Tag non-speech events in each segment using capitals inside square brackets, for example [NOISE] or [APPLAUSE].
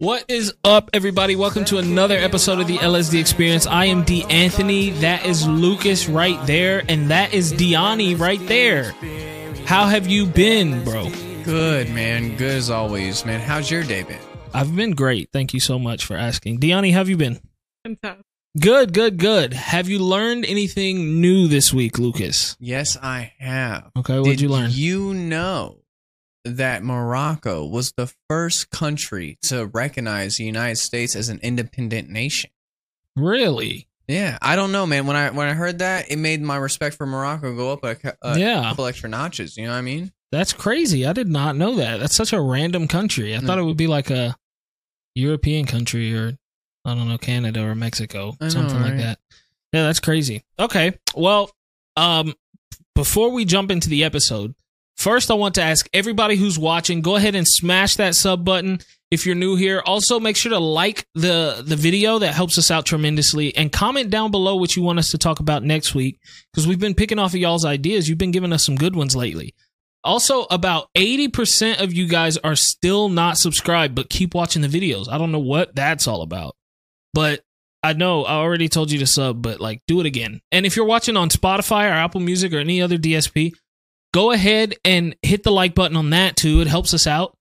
What is up, everybody? Welcome to another episode of the LSD Experience. I am D. Anthony. That is Lucas right there, and that is Diani right there. How have you been, bro? Good, man. Good as always, man. How's your day been? I've been great. Thank you so much for asking. Diani, how have you been? Fantastic. Good, good, good. Have you learned anything new this week, Lucas? Yes, I have. Okay, what'd Did you learn? You know that Morocco was the first country to recognize the United States as an independent nation. really? Yeah, I don't know, man. When I when I heard that, it made my respect for Morocco go up a, a Yeah. couple extra notches. You know what I mean? That's crazy. I did not know that. That's such a random country. I Mm. thought it would be like a European country or I don't know, Canada or Mexico, know, something like that. Yeah, that's crazy. Okay. Well, um before we jump into the episode, first I want to ask everybody who's watching, go ahead and smash that sub button if you're new here. Also, make sure to like the the video that helps us out tremendously and comment down below what you want us to talk about next week because we've been picking off of y'all's ideas. You've been giving us some good ones lately. Also, about 80% of you guys are still not subscribed, but keep watching the videos. I don't know what that's all about. But I know I already told you to sub, but like do it again. And if you're watching on Spotify or Apple Music or any other DSP, go ahead and hit the like button on that too. It helps us out.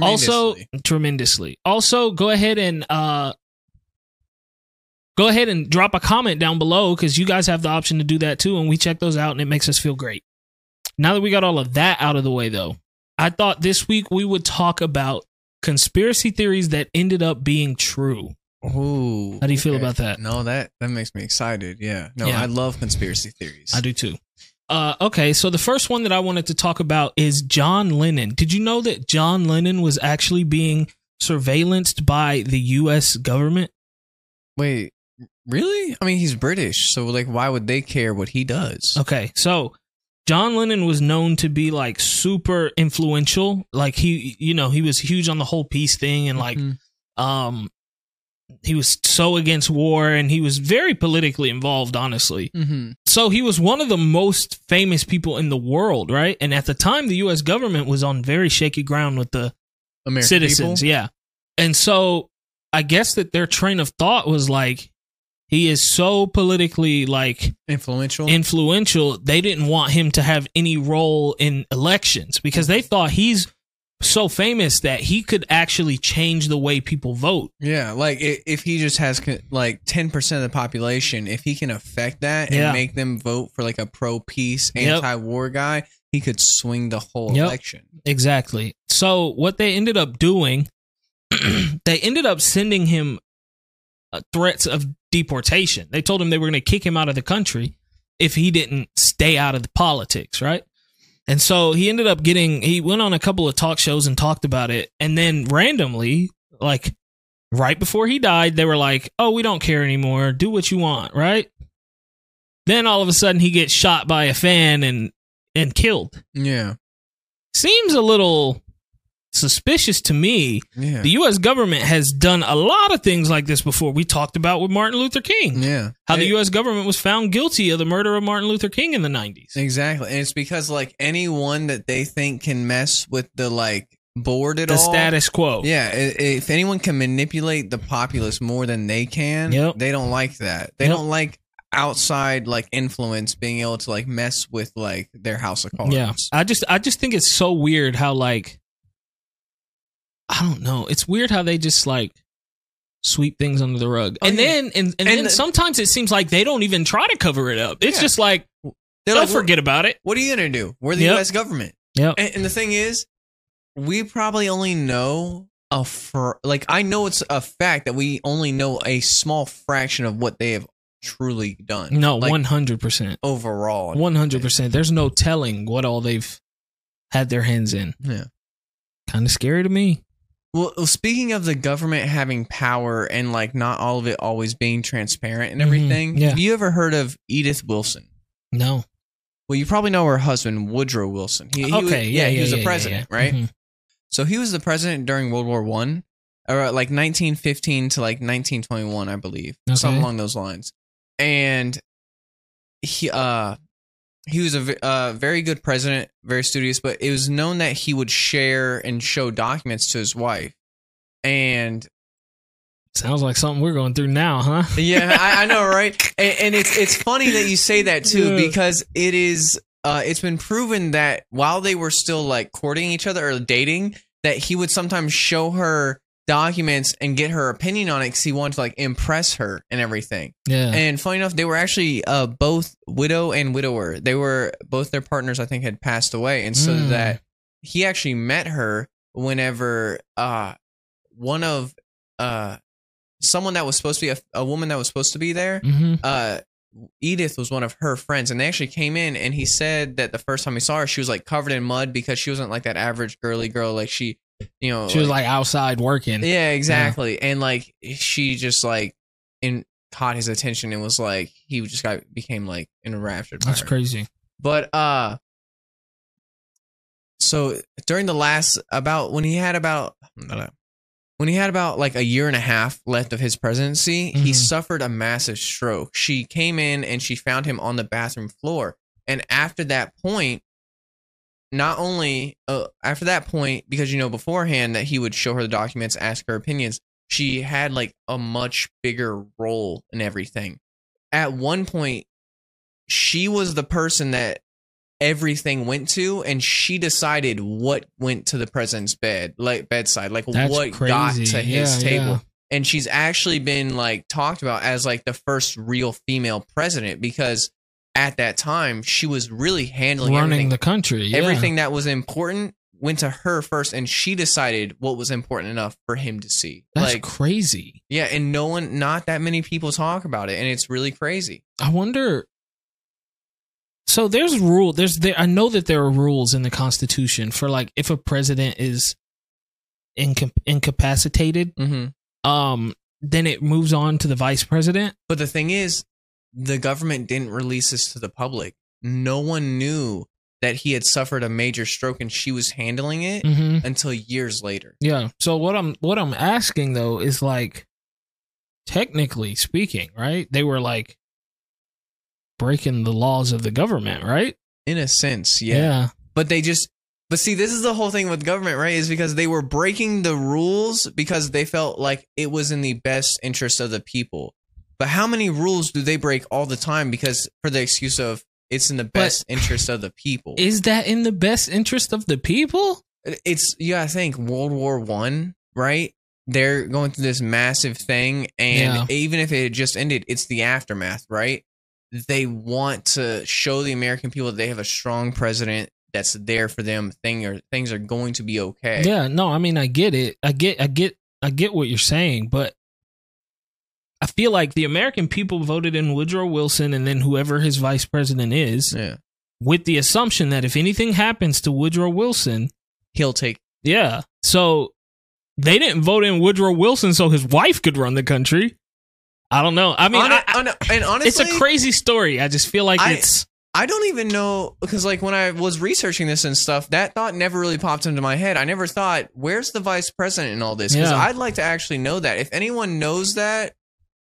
Also Tremendously. tremendously. Also, go ahead and uh go ahead and drop a comment down below because you guys have the option to do that too, and we check those out and it makes us feel great. Now that we got all of that out of the way though, I thought this week we would talk about conspiracy theories that ended up being true. Ooh, How do you feel about that? No, that that makes me excited. Yeah. No, Yeah. I love conspiracy theories. I do too. Uh, okay, so the first one that I wanted to talk about is John Lennon. Did you know that John Lennon was actually being surveillanced by the U.S. government? Wait, really? I mean, he's British, so like, why would they care what he does? Okay, so John Lennon was known to be like super influential. Like he, you know, he was huge on the whole peace thing and like, Mhm. um, he was so against war and he was very politically involved, honestly. Mm-hmm. So he was one of the most famous people in the world, right? And at the time, the U.S. government was on very shaky ground with the American citizens, people? yeah. And so I guess that their train of thought was like, he is so politically like influential. influential, they didn't want him to have any role in elections because they thought he's so famous that he could actually change the way people vote. yeah, like if he just has like ten percent of the population, if he can affect that and Yeah. make them vote for like a pro peace, Yep. anti war guy, he could swing the whole Yep. election. Exactly. So what they ended up doing, [CLEARS THROAT] they ended up sending him uh, threats of deportation. They told him they were going to kick him out of the country if he didn't stay out of the politics, right? And so he ended up getting he went on a couple of talk shows and talked about it and then randomly like right before he died they were like, "Oh, we don't care anymore. Do what you want," right? Then all of a sudden he gets shot by a fan and and killed Yeah, seems a little suspicious to me. yeah, The U.S. government has done a lot of things like this before. We talked about with Martin Luther King, yeah. how the U.S. government was found guilty of the murder of Martin Luther King in the 90s. Exactly, and it's because like anyone that they think can mess with the like board at all The all, status quo. Yeah, if anyone can manipulate the populace more than they can, Yep. they don't like that. They Yep. don't like outside like influence being able to like mess with like their house of cards. Yeah. I just I just think it's so weird how like I don't know. It's weird how they just like sweep things under the rug. Oh, and yeah. then and, and, And then the- sometimes it seems like they don't even try to cover it up. It's Yeah. just like they'll like, forget about it. What are you gonna do? We're the Yep. U.S. government, Yep. and, and the thing is, we probably only know a fr- like I know it's a fact that we only know a small fraction of what they have truly done. No, like, one hundred percent. overall. One hundred percent. There's no telling what all they've had their hands in. Yeah. Kind of scary to me. Well, speaking of the government having power and like not all of it always being transparent and Mhm, everything, yeah. have you ever heard of Edith Wilson? No. Well, you probably know her husband, Woodrow Wilson. He, he was- okay. yeah. he was yeah, the president, yeah. right? Mhm. So he was the president during World War One, or uh, like 1915 to like 1921, I believe, something along those lines. And he, uh, he was a uh, very good president, very studious, but it was known that he would share and show documents to his wife. and Sounds like something we're going through now, huh? [LAUGHS] yeah, I, I know, right? And, and it's it's funny that you say that too Yeah. because it is. Uh, it's been proven that while they were still like courting each other or dating, that he would sometimes show her documents and get her opinion on it because he wanted to like impress her and everything. Yeah. And funny enough, they were actually uh, both widow and widower. They were both their partners, I think, had passed away, and so Mm. that he actually met her whenever uh, one of uh, someone that was supposed to be a, a woman that was supposed to be there. hmm Uh, Edith was one of her friends, and they actually came in, and he said that the first time he saw her, she was like covered in mud because she wasn't like that average girly girl, like she, you know, She was like outside working. yeah, exactly. And like she just like in caught his attention and was like he just got became like enraptured. That's her. crazy. But uh so during the last about when he had about when he had about like a year and a half left of his presidency, he Mhm. suffered a massive stroke. She came in and she found him on the bathroom floor. And after that point, not only uh, after that point, because you know beforehand that he would show her the documents, ask her opinions, she had like a much bigger role in everything. At one point, she was the person that everything went to, and she decided what went to the president's bed, like bedside, like That's what crazy. got to his Yeah, table. yeah. And she's actually been like talked about as like the first real female president because at that time she was really handling Running everything. the country. Yeah. everything that was important went to her first, and she decided what was important enough for him to see. That's like, crazy. yeah, and no one, not that many people talk about it, and it's really crazy. I wonder. So there's rule. There's there. I know that there are rules in the Constitution for like if a president is inca- incapacitated, Mm-hmm. um, then it moves on to the vice president. But the thing is, the government didn't release this to the public. No one knew that he had suffered a major stroke, and she was handling it Mm-hmm. until years later. Yeah. So what I'm what I'm asking though is like, technically speaking, right? They were like breaking the laws of the government, right? In a sense, yeah. But they just but see, this is the whole thing with government, right? Is because they were breaking the rules because they felt like it was in the best interest of the people. But how many rules do they break all the time because for the excuse of it's in the best interest of the people? Is that in the best interest of the people? it's yeah, gotta think World War One, right? They're going through this massive thing, and Yeah. even if it had just ended, it's the aftermath, right? They want to show the American people that they have a strong president that's there for them. Thing or things are going to be okay. Yeah, no, I mean I get it. I get I get I get what you're saying, but I feel like the American people voted in Woodrow Wilson and then whoever his vice president is yeah. with the assumption that if anything happens to Woodrow Wilson, He'll take. yeah. So they didn't vote in Woodrow Wilson so his wife could run the country. I don't know. I mean, I- I- hon- and honestly, it's a crazy story. I just feel like I- it's I don't even know because like when I was researching this and stuff, that thought never really popped into my head. I never thought, where's the vice president in all this? Because Yeah. I'd like to actually know that. If anyone knows that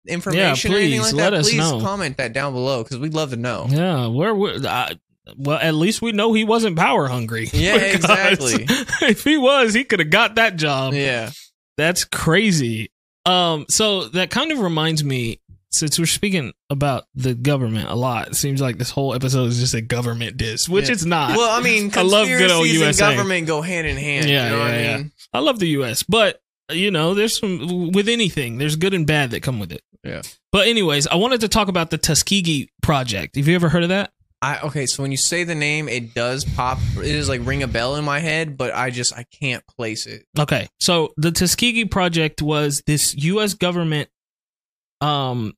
information or anything please, like let that, us please know. comment that down below because we'd love to know. Yeah, where would I well, at least we know he wasn't power hungry. [LAUGHS] Yeah, exactly. [LAUGHS] if he was, he could have got that job. Yeah. That's crazy. Um, so that kind of reminds me, since we're speaking about the government a lot, it seems like this whole episode is just a government diss, which Yeah. it's not. Well, I mean, [LAUGHS] I love good old USA. government go hand in hand. Yeah, you know what yeah, I mean? I love the U.S., but you know, there's some with anything. There's good and bad that come with it. Yeah. But anyways, I wanted to talk about the Tuskegee Project. Have you ever heard of that? I okay, so when you say the name, it does pop. It is like ring a bell in my head, but I just I can't place it. Okay, so the Tuskegee Project was this U.S. government um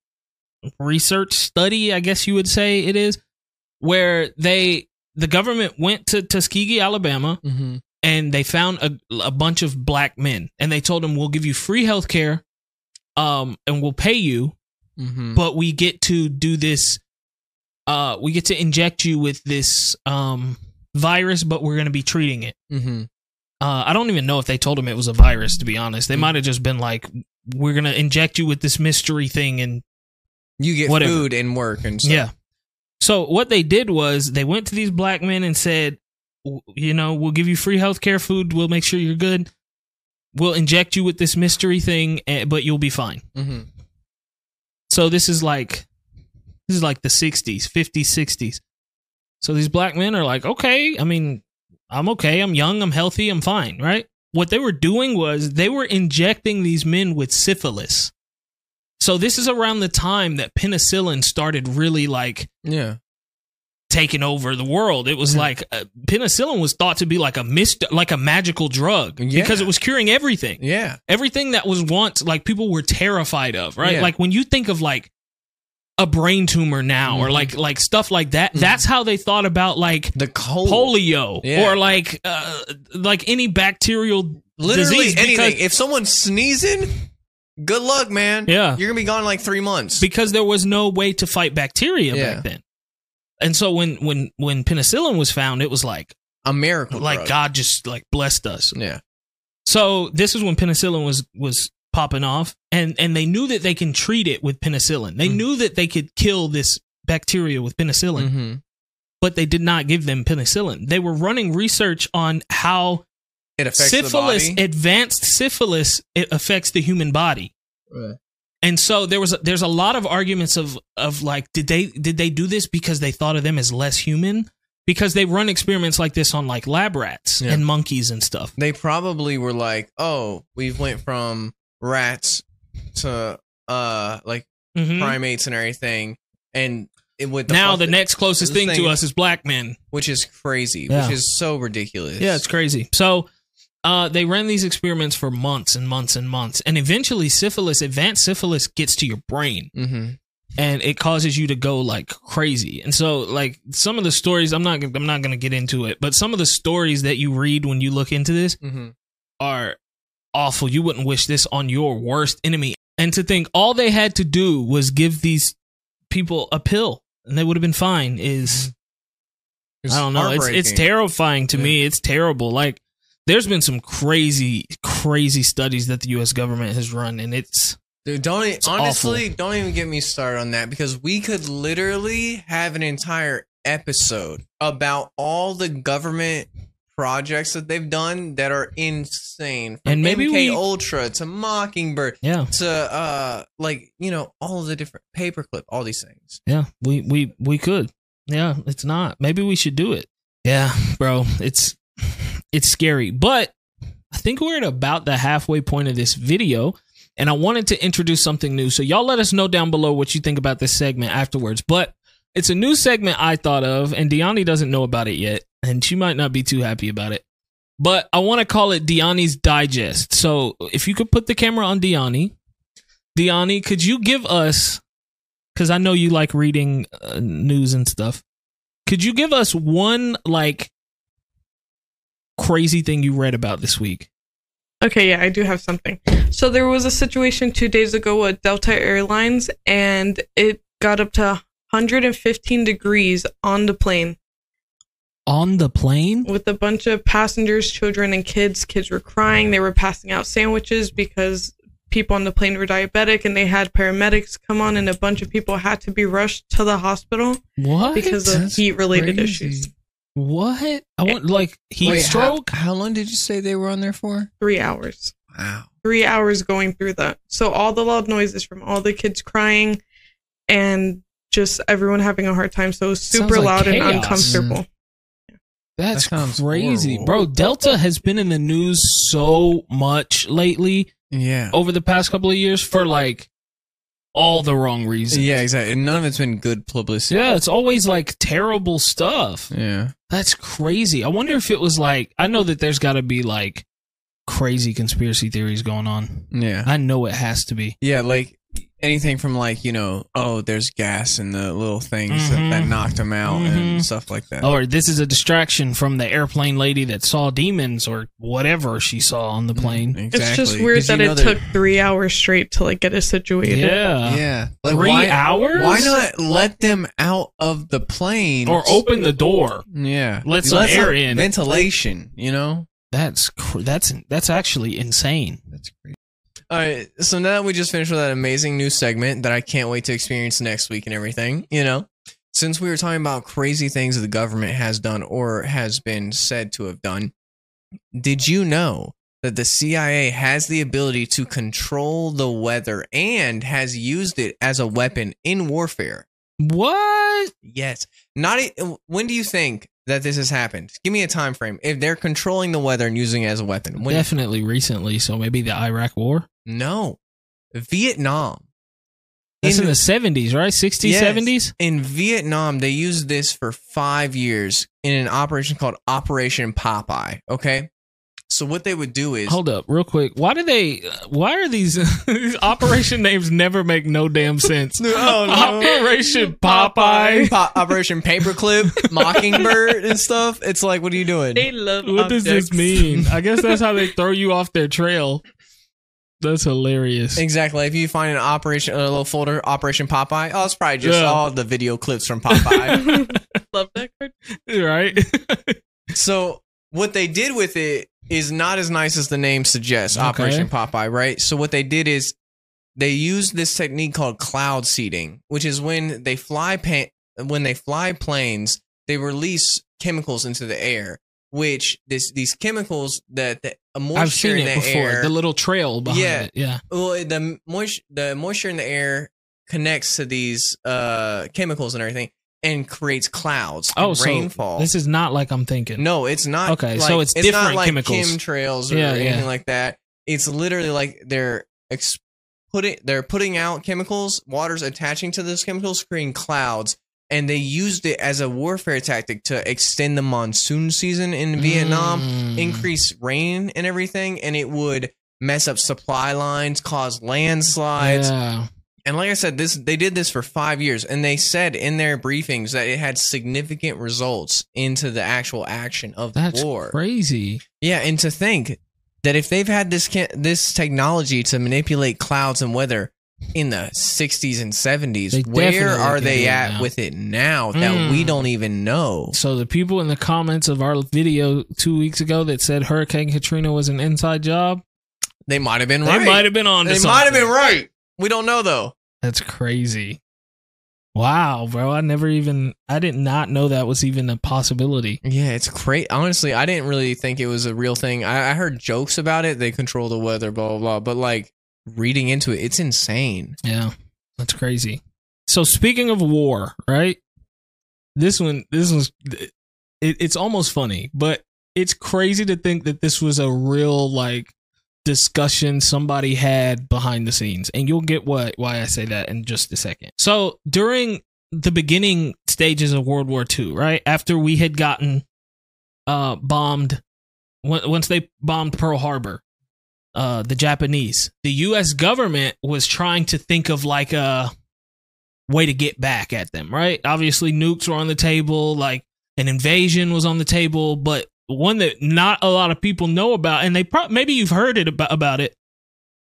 research study, I guess you would say it is, where they the government went to Tuskegee, Alabama, Mm-hmm. And they found a, a bunch of black men, and they told them, "We'll give you free health care, um, and we'll pay you, Mm-hmm. but we get to do this. Uh, we get to inject you with this um virus, but we're going to be treating it." Mm-hmm. Uh, I don't even know if they told him it was a virus. To be honest, they Mm. might have just been like, "We're gonna inject you with this mystery thing," and You get Whatever. food and work and stuff. yeah. So what they did was they went to these black men and said, "You know, we'll give you free healthcare, food. We'll make sure you're good, we'll inject you with this mystery thing, eh, but you'll be fine. hmm So this is like this is like the 60s, 50s, 60s. So these black men are like, "Okay, I mean, I'm okay. I'm young, I'm healthy, I'm fine, right?" What they were doing was they were injecting these men with syphilis. So this is around the time that penicillin started really like Yeah. Taking over the world. It was Yeah. like uh, penicillin was thought to be like a mist, like a magical drug Yeah. because it was curing everything Yeah. everything that was once like people were terrified of, right? Yeah. Like when you think of like a brain tumor now or Mhm. like like stuff like that, Mhm. that's how they thought about like The cold. polio Yeah. or like uh, like any bacterial Literally disease anything. because, if someone's sneezing, good luck, man. Yeah. You're gonna be gone in like three months. because there was no way to fight bacteria Yeah. back then. And so when when when penicillin was found, it was like a miracle. like drug. God just like blessed us. Yeah. So this is when penicillin was was popping off, and and they knew that they can treat it with penicillin. They Mhm. knew that they could kill this bacteria with penicillin, hmm but they did not give them penicillin. They were running research on how It affects syphilis, the body. advanced syphilis, it affects the human body. Right. And so there was a, there's a lot of arguments of of like did they did they do this because they thought of them as less human because they run experiments like this on like lab rats Yeah. and monkeys and stuff. they probably were like, "Oh, we've went from rats to uh like Mhm. primates and everything," and it, the now fuck- the next closest thing, thing- to us is black men. which is crazy, Yeah. which is so ridiculous. Yeah, it's crazy. So uh, they ran these experiments for months and months and months, and eventually syphilis, advanced syphilis, gets to your brain hmm and it causes you to go like crazy. And so, like some of the stories, I'm not, I'm not going to get into it, but some of the stories that you read when you look into this hmm are awful. You wouldn't wish this on your worst enemy. And to think all they had to do was give these people a pill and they would have been fine is I don't know. It's it's terrifying to me. It's terrible. Like there's been some crazy crazy studies that the US government has run and it's Dude, don't It's honestly don't even get me started on that because we could literally have an entire episode about all the government projects that they've done that are insane. From And maybe MK we- Ultra to Mockingbird yeah. to uh like you know all of the different paperclip, all these things. Yeah, we we we could. Yeah, it's not. Maybe we should do it. Yeah, bro, it's it's scary. But I think we're at about the halfway point of this video and I wanted to introduce something new. So y'all let us know down below what you think about this segment afterwards. But it's a new segment I thought of and Deani doesn't know about it yet and she might not be too happy about it. But I want to call it Deani's Digest. So if you could put the camera on Deani, Deani, could you give us because I know you like reading uh, news and stuff. Could you give us one like crazy thing you read about this week? Okay, yeah, I do have something. So there was a situation two days ago with Delta Airlines, and it got up to 115 degrees on the plane On the plane? with a bunch of passengers, children, and kids. Kids were crying. They were passing out sandwiches because people on the plane were diabetic, and they had paramedics come on, and a bunch of people had to be rushed to the hospital What? because of That's heat-related issues. What? I want like heat Wait, stroke. How, how long did you say they were on there for? Three hours. Wow. three hours going through that. So all the loud noises from all the kids crying and just everyone having a hard time. So it was super like loud and chaos. uncomfortable. Mm. That's That sounds crazy, horrible. bro. Delta has been in the news so much lately Yeah. over the past couple of years for like all the wrong reasons. Yeah, exactly. And none of it's been good publicity. Yeah, it's always like terrible stuff. Yeah. That's crazy. I wonder if it was like I know that there's got to be like crazy conspiracy theories going on. Yeah. I know it has to be. Yeah, like anything from like, you know, oh, there's gas in the little things that, that Mhm. knocked him out Mhm. and stuff like that. Or this is a distraction from the airplane lady that saw demons or whatever she saw on the plane. Exactly. It's just weird that know it took three hours straight to like get it situated. Yeah. Yeah. Like, Three why, hours? Why not let them out of the plane Or open the door. Yeah. Let some air in. Ventilation, you know? That's cr- that's that's actually insane. That's great. All right, so now that we just finished with that amazing new segment that I can't wait to experience next week and everything, you know, since we were talking about crazy things that the government has done or has been said to have done, did you know that the CIA has the ability to control the weather and has used it as a weapon in warfare. What? Yes. Not when do you think that this has happened? Give me a time frame. If they're controlling the weather and using it as a weapon. When, Definitely recently. So maybe the Iraq War. No. Vietnam. That's in, In- the seventies, right? 60s, Yes. 70s? In Vietnam, they used this for five years in an operation called Operation Popeye. Okay. So what they would do is Hold up, real quick. Why do they why are these [LAUGHS] these operation names never make no damn sense? [LAUGHS] Oh, no. Operation [LAUGHS] Popeye. Po- Operation Paperclip, Mockingbird, and stuff. It's like, what are you doing? They love What does this mean? I guess that's how they throw you off their trail. That's hilarious. Exactly. If you find an operation, a little folder, Operation Popeye. Oh, it's probably just Yeah. all the video clips from Popeye. [LAUGHS] love that card. [LAUGHS] right? [LAUGHS] so what they did with it is not as nice as the name suggests. Okay. Operation Popeye, right? So what they did is they used this technique called cloud seeding, which is when they fly pa- when they fly planes, they release chemicals into the air. Which this these chemicals that the moisture I've seen in it the before. air, The little trail behind Yeah. it. Yeah. well the moisture the moisture in the air connects to these uh chemicals and everything and creates clouds Oh, and so rainfall this is not like I'm thinking. no it's not Okay, like, so it's not different like chemicals. chemtrails or Yeah, anything yeah. like that it's literally like they're ex- putting they're putting out chemicals water's attaching to those chemicals creating clouds and they used it as a warfare tactic to extend the monsoon season in Vietnam Mm. increase rain and everything, and it would mess up supply lines, cause landslides. Yeah. And like I said, this they did this for five years, and they said in their briefings that it had significant results into the actual action of That's the war. crazy. Yeah, and to think that if they've had this this technology to manipulate clouds and weather in the 60s and 70s, They where are they at now. with it now that we Mm. don't even know? So the people in the comments of our video two weeks ago that said Hurricane Katrina was an inside job, They might have been they right. might have been on. They might have been right. We don't know though. That's crazy. Wow, bro! I never even. I did not know that was even a possibility. Yeah, it's great. Honestly, I didn't really think it was a real thing. I, I heard jokes about it. They control the weather, blah blah blah. But like reading into it, it's insane. Yeah, that's crazy. So speaking of war, right? This one, this was, it, it's almost funny, but it's crazy to think that this was a real like discussion somebody had behind the scenes, and you'll get what why I say that in just a second. So during the beginning stages of World War II, right after we had gotten uh bombed, on- once they bombed Pearl Harbor, uh, the Japanese. The U.S. government was trying to think of like a way to get back at them, right? Obviously, nukes were on the table, like an invasion was on the table, but one that not a lot of people know about, and they pro- maybe you've heard it about, about it,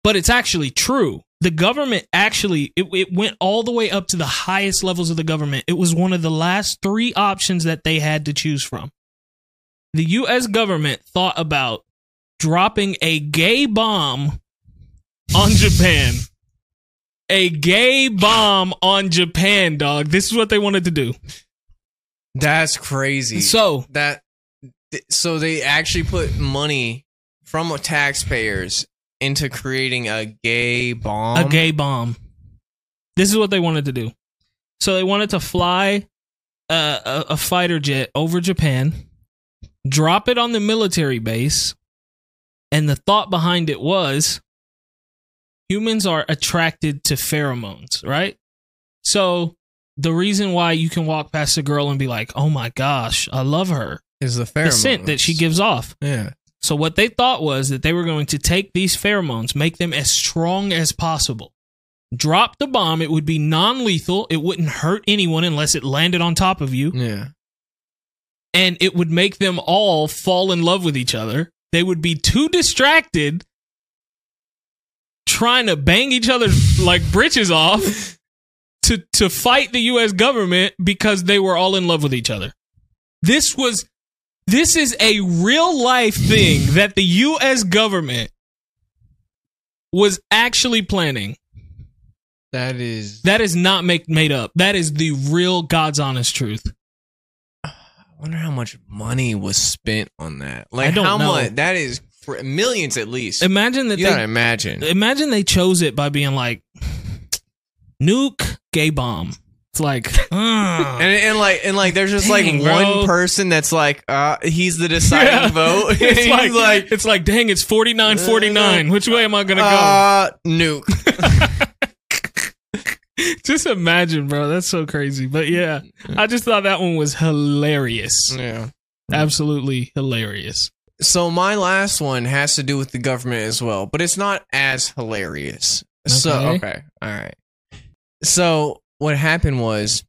but it's actually true. The government actually it, it went all the way up to the highest levels of the government. It was one of the last three options that they had to choose from. The U.S. government thought about dropping a gay bomb on Japan. A gay bomb on Japan, dog. This is what they wanted to do. That's crazy. So, that so they actually put money from taxpayers into creating a gay bomb. a gay bomb. This is what they wanted to do. So they wanted to fly a, a, a fighter jet over Japan, drop it on the military base, and the thought behind it was humans are attracted to pheromones, right? So the reason why you can walk past a girl and be like, "Oh my gosh, I love her," is the the scent that she gives off. Yeah. So what they thought was that they were going to take these pheromones, make them as strong as possible. Drop the bomb, it would be non-lethal, it wouldn't hurt anyone unless it landed on top of you, Yeah. and it would make them all fall in love with each other. They would be too distracted trying to bang each other's like britches off to to fight the US government because they were all in love with each other. This was this is a real life thing that the US government was actually planning. That is. That is not make made up. That is the real God's honest truth. I wonder how much money was spent on that. Like don't how know. much? That is for millions at least. Imagine that you gotta imagine. imagine they chose it by being like nuke gay bomb. It's like [LAUGHS] uh, And, and like and like there's just Dang, like bro. one person that's like uh he's the deciding Yeah. vote. [LAUGHS] [LAUGHS] it's like, like it's like dang it's 49 49 which way am I going to go? uh nuke. [LAUGHS] just imagine bro that's so crazy but yeah I just thought that one was hilarious Yeah. absolutely hilarious So my last one has to do with the government as well, but it's not as hilarious. So Okay. okay, all right. So what happened was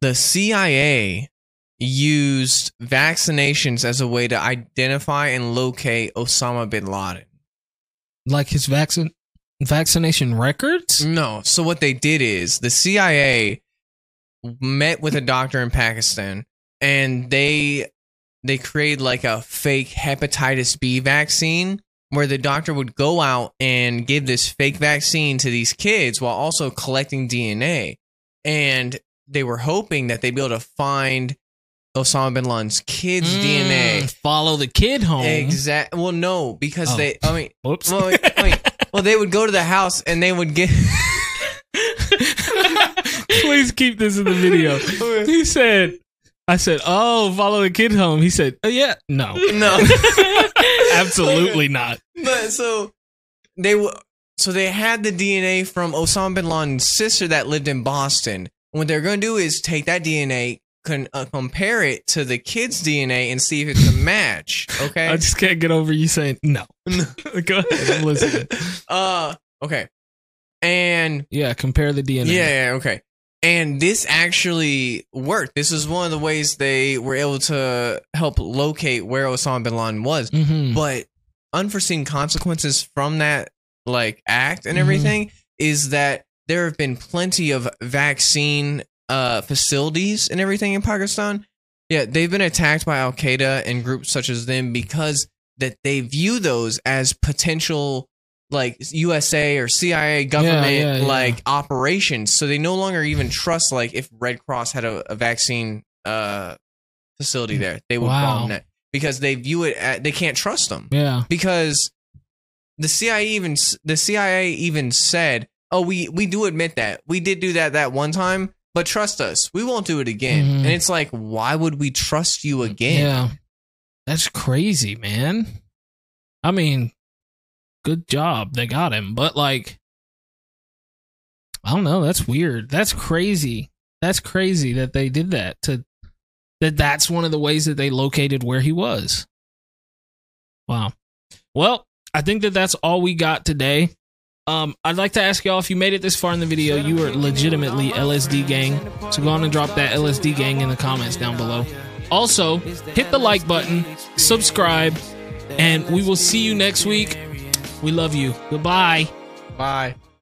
the CIA used vaccinations as a way to identify and locate Osama bin Laden. like his vaccine vaccination records No. So what they did is the CIA met with a doctor in Pakistan and they they created like a fake hepatitis B vaccine where the doctor would go out and give this fake vaccine to these kids while also collecting DNA. And they were hoping that they'd be able to find Osama bin Laden's kids' Mm, DNA. follow the kid home Exactly. Well, no, because Oh. they. I mean, whoops well, I mean, [LAUGHS] well, they would go to the house and they would get. [LAUGHS] Please keep this in the video. He said, I said, oh, follow the kid home. He said, oh, yeah, no, no. [LAUGHS] absolutely not. But so they w- so they had the DNA from Osama bin Laden's sister that lived in Boston. What they're going to do is take that DNA, con- uh, compare it to the kid's DNA, and see if it's a match. [LAUGHS] Okay. I just can't get over you saying no. [LAUGHS] Go ahead, I'm uh. Okay. And Yeah, compare the DNA. yeah, yeah, okay. And this actually worked. This is one of the ways they were able to help locate where Osama bin Laden was. Mhm. but unforeseen consequences from that like act and Mhm. everything is that there have been plenty of vaccine uh facilities and everything in Pakistan. Yeah, they've been attacked by Al Qaeda and groups such as them because that they view those as potential like USA or CIA government yeah, yeah. like operations. So they no longer even trust like if Red Cross had a, a vaccine uh facility there, they would Wow. bomb that because they view it at, they can't trust them Yeah. because the CIA even the CIA even said, "Oh, we we do admit that we did do that that one time, but trust us, we won't do it again." Mhm. And it's like, why would we trust you again? Yeah. That's crazy, man. I mean, good job. They got him. But like I don't know, that's weird. That's crazy. That's crazy that they did that to that that's one of the ways that they located where he was. Wow. Well, I think that that's all we got today. Um, I'd like to ask y'all if you made it this far in the video, you are legitimately LSD gang. So go on and drop that LSD gang in the comments down below. Also, hit the like button, subscribe, and we will see you next week. We love you. Goodbye. Bye.